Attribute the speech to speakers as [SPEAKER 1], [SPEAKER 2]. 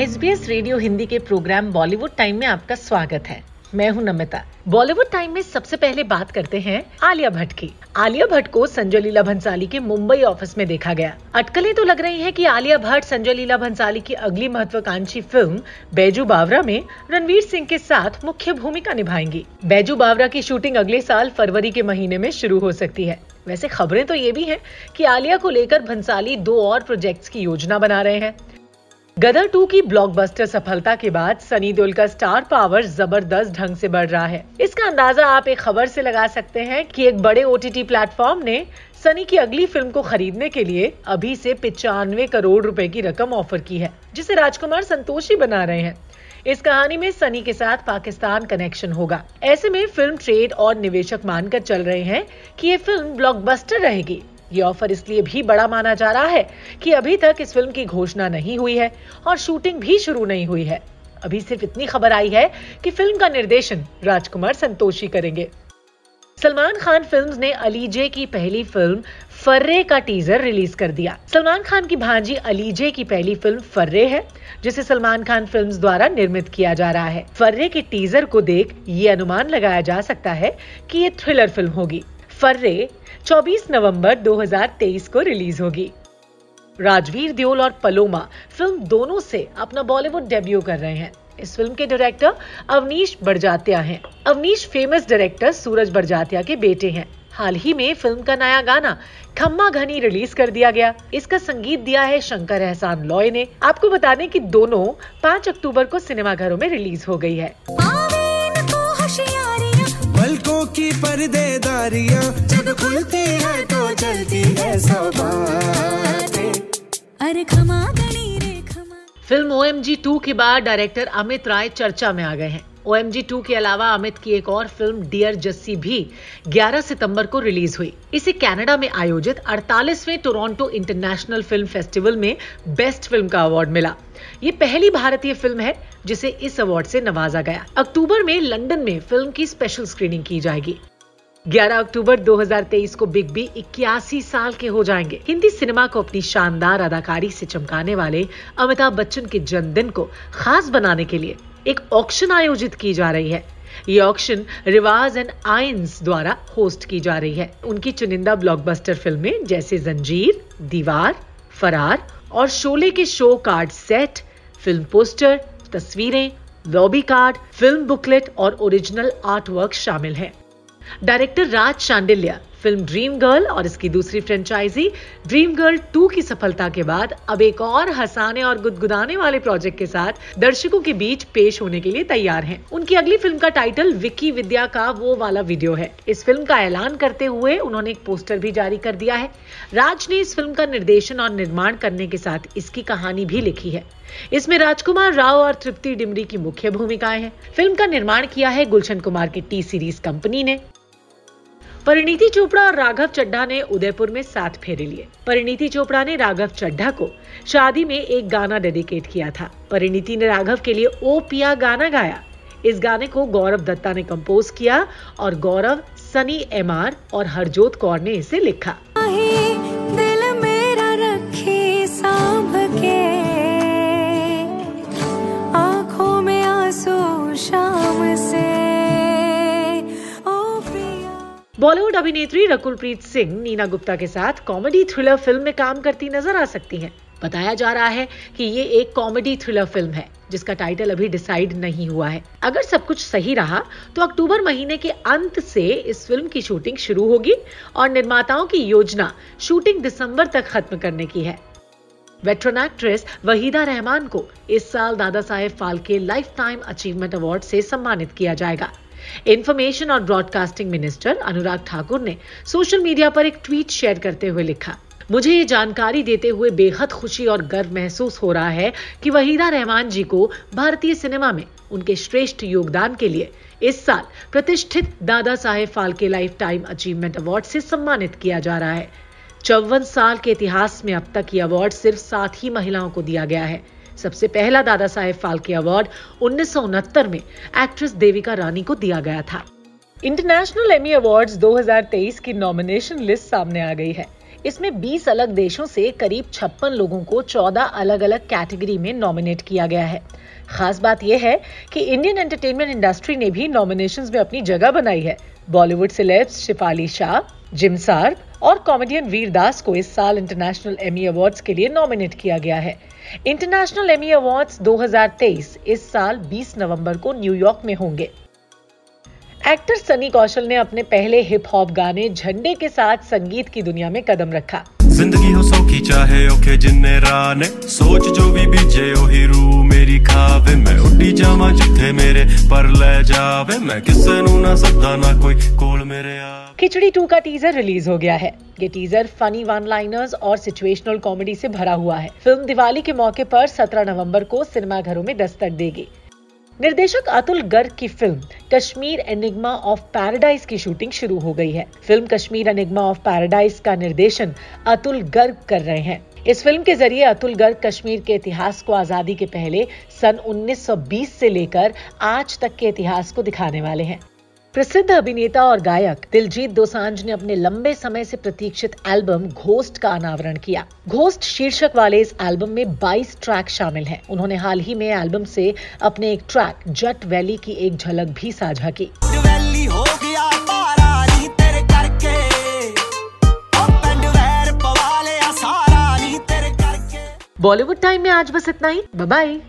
[SPEAKER 1] S B S radio Hindi के programme Bollywood time में आपका स्वागत है। मैं हूँ नमिता। बॉलीवुड टाइम में सबसे पहले बात करते हैं आलिया भट्ट की। आलिया भट्ट को संजय लीला भंसाली के मुंबई ऑफ़िस में देखा गया। अटकलें तो लग रही हैं कि आलिया भट्ट संजय लीला भंसाली की अगली महत्वाकांक्षी फ़िल्म बैजू बावरा में रणवीर सिंह के साथ मुख्य भूमिका निभाएँगी। बैजू बावरा की शूटिंग अगले साल फरवरी के महीने में शुरू हो सकती है। वैसे खबरें तो ये भी हैं कि आलिया को लेकर भंसाली दो और प्रोजेक्ट्स की योजना बना रहे हैं। गदर टू की ब्लॉकबस्टर सफलता के बाद सनी देओल का स्टार पावर ज़बरदस्त ढंग से बढ़ रहा है। इसका अंदाज़ा आप एक खबर से लगा सकते हैं कि एक बड़े ओटीटी प्लेटफॉर्म ने सनी की अगली फ़िल्म को खरीदने के लिए अभी से पिचानवे करोड़ रुपए की रकम ऑफ़र की है, जिसे राजकुमार संतोषी बना रहे हैं। इस कहानी में सनी के साथ पाकिस्तान कनेक्शन होगा। ऐसे में फ़िल्म ट्रेड और निवेशक मानकर चल रहे हैं कि ये फ़िल्म ब्लॉकबस्टर रहेगी। ये ऑफ़र इसलिए भी बड़ा माना जा रहा है कि अभी तक इस फ़िल्म की घोषणा नहीं हुई है और शूटिंग भी शुरू नहीं हुई है। अभी सिर्फ़ इतनी खबर आई है कि फ़िल्म का निर्देशन राजकुमार संतोषी करेंगे। सलमान खान फिल्म्स ने अलीजे की पहली फ़िल्म फर्रे का टीजर रिलीज़ कर दिया। सलमान खान की भांजी अलीजे की पहली फ़िल्म फर्रे है, जिसे सलमान खान फिल्म्स द्वारा निर्मित किया जा रहा है। फर्रे के टीजर को देख ये अनुमान लगाया जा सकता है कि ये थ्रिलर फ़िल्म होगी। फर्रे 24 नवंबर 2023 को रिलीज़ होगी। राजवीर दियोल और पलोमा फ़िल्म दोनों से अपना बॉलीवुड डेब्यू कर रहे हैं। इस फ़िल्म के डायरेक्टर अवनीश बड़जात्या हैं। अवनीश फ़ेमस डायरेक्टर सूरज बड़जात्या के बेटे हैं। हाल ही में फ़िल्म का नया गाना, खम्मा घनी, रिलीज़ कर दिया गया। इसका संगीत दिया है शंकर एहसान लॉय ने। आपको बता दें कि दोनों 5 अक्टूबर को सिनेमाघरों में रिलीज़ हो गई है।
[SPEAKER 2] पलकों की पर्देदारियाँ। जब खुलती है तो चलती है सब
[SPEAKER 1] अरे खमा रे खमा film O M G two के बाद डायरेक्टर अमित राय चर्चा में आ गए हैं। ओ एम जी टू के अलावा अमित की एक और फ़िल्म डियर जस्सी भी 11 सितंबर को रिलीज़ हुई। इसे कनाडा में आयोजित 48वें टोरंटो इंटरनेशनल फ़िल्म फेस्टिवल में बेस्ट फ़िल्म का अवार्ड मिला। ये पहली भारतीय फ़िल्म है, जिसे इस अवार्ड से नवाजा गया। अक्टूबर में लंदन में फ़िल्म की स्पेशल स्क्रीनिंग की जाएगी। 11 अक्टूबर 2023 को बिग बी इक्यासी साल के हो जाएँगे। हिंदी सिनेमा को अपनी शानदार अदाकारी से चमकाने वाले अमिताभ बच्चन के जन्मदिन को खास बनाने के लिए एक ऑक्शन आयोजित की जा रही है। ये ऑक्शन रिवाज एंड आइंस द्वारा होस्ट की जा रही है। उनकी चुनिंदा ब्लॉकबस्टर फ़िल्में जैसे जंजीर, दीवार, फरार और शोले के show card set film poster तस्वीरें लॉबी कार्ड फ़िल्म बुकलेट और ओरिजिनल आर्ट वर्क शामिल हैं। Director Raj Shandilya film dream girl और इसकी दूसरी फ्रेंचाइजी ड्रीम गर्ल टू की सफलता के बाद अब एक और हंसाने और गुदगुदाने वाले प्रोजेक्ट के साथ दर्शकों के बीच पेश होने के लिए तैयार हैं। उनकी अगली फ़िल्म का टाइटल विक्की विद्या का वो वाला वीडियो है। इस फ़िल्म का ऐलान करते हुए उन्होंने एक पोस्टर भी जारी कर दिया है। राज ने इस फ़िल्म का निर्देशन और निर्माण करने के साथ इसकी कहानी भी लिखी है। इसमें राजकुमार राव और तृप्ति डिमरी की मुख्य भूमिकाएँ हैं। फ़िल्म का निर्माण किया है गुलशन कुमार की टी सीरीज़ कंपनी ने। परिणीति चोपड़ा और राघव चड्ढा ने उदयपुर में साथ फेरे लिए। परिणीति चोपड़ा ने राघव चड्ढा को शादी में एक गाना डेडिकेट किया था। परिणीति ने राघव के लिए ओ पिया गाना गाया। इस गाने को गौरव दत्ता ने कंपोज किया और गौरव, सनी एमआर और हरजोत कौर ने इसे लिखा। बॉलीवुड अभिनेत्री रकुलप्रीत सिंह नीना गुप्ता के साथ कॉमेडी थ्रिलर फ़िल्म में काम करती नज़र आ सकती हैं। बताया जा रहा है कि ये एक कॉमेडी थ्रिलर फ़िल्म है, जिसका टाइटल अभी डिसाइड नहीं हुआ है। अगर सब कुछ सही रहा तो अक्टूबर महीने के अंत से इस फ़िल्म की शूटिंग शुरू होगी और निर्माताओं की योजना शूटिंग दिसंबर तक खत्म करने की है। वेटरन एक्ट्रेस वहीदा रहमान को इस साल Dada Saheb Phalke lifetime achievement award से सम्मानित किया जाएगा। इंफॉर्मेशन और ब्रॉडकास्टिंग मिनिस्टर अनुराग ठाकुर ने सोशल मीडिया पर एक ट्वीट शेयर करते हुए लिखा। मुझे ये जानकारी देते हुए बेहद खुशी और गर्व महसूस हो रहा है कि वहीदा रहमान जी को भारतीय सिनेमा में उनके श्रेष्ठ योगदान के लिए इस साल प्रतिष्ठित Dada Saheb Phalke lifetime achievement award से सम्मानित किया जा रहा है। चौवन साल के इतिहास में अब तक ये अवार्ड सिर्फ़ सात ही महिलाओं को दिया गया है। सबसे पहला दादा साहेब फाल्के अवार्ड उन्नीस सौ उनहत्तर में एक्ट्रेस देविका रानी को दिया गया था। इंटरनेशनल एमी अवार्ड्स 2023 की नॉमिनेशन लिस्ट सामने आ गई है। इसमें 20 अलग देशों से करीब छप्पन लोगों को 14 अलग अलग कैटेगरी में नॉमिनेट किया गया है। खास बात यह है कि इंडियन एंटरटेनमेंट इंडस्ट्री ने भी नॉमिनेशंस में अपनी जगह बनाई है। बॉलीवुड सिलेब्स शिफाली शाह जिम सार्ब और कॉमेडियन वीर दास को इस साल इंटरनेशनल एमी अवार्ड्स के लिए नॉमिनेट किया गया है। इंटरनेशनल एमी अवार्ड्स 2023 इस साल 20 नवंबर को न्यूयॉर्क में होंगे। एक्टर सनी कौशल ने अपने पहले हिप हॉप गाने झंडे के साथ संगीत की दुनिया में कदम रखा।
[SPEAKER 3] ज़िंदगी हो सौखी चाहे ओके जिन्ने राने सोच जो भी बीजे ओ रू मेरी खावे। मैं उड्डी जावा जिथे मेरे पर ले जावे। मैं किसे नु ना सदा ना कोई कोल मेरे आ
[SPEAKER 1] खिचड़ी टू का टीजर रिलीज़ हो गया है। ये टीजर फनी वन लाइनर्स और सिचुएशनल कॉमेडी से भरा हुआ है। फ़िल्म दिवाली के मौके पर 17 नवंबर को सिनेमाघरों में दस्तक देगी। निर्देशक अतुल गर्ग की film Kashmir enigma of paradise की शूटिंग शुरू हो गई है। Film Kashmir enigma of paradise का निर्देशन अतुल गर्ग कर रहे हैं। इस फ़िल्म के ज़रिए अतुल गर्ग कश्मीर के इतिहास को आज़ादी के पहले सन 1920 से लेकर आज तक के इतिहास को दिखाने वाले हैं। प्रसिद्ध अभिनेता और गायक दिलजीत दोसांझ ने अपने लंबे समय से प्रतीक्षित एल्बम घोस्ट का अनावरण किया। घोस्ट शीर्षक वाले इस एल्बम में 22 ट्रैक शामिल हैं। उन्होंने हाल ही में एल्बम से अपने एक ट्रैक जट वैली की एक झलक भी साझा की। बॉलीवुड टाइम में आज बस इतना ही। बाय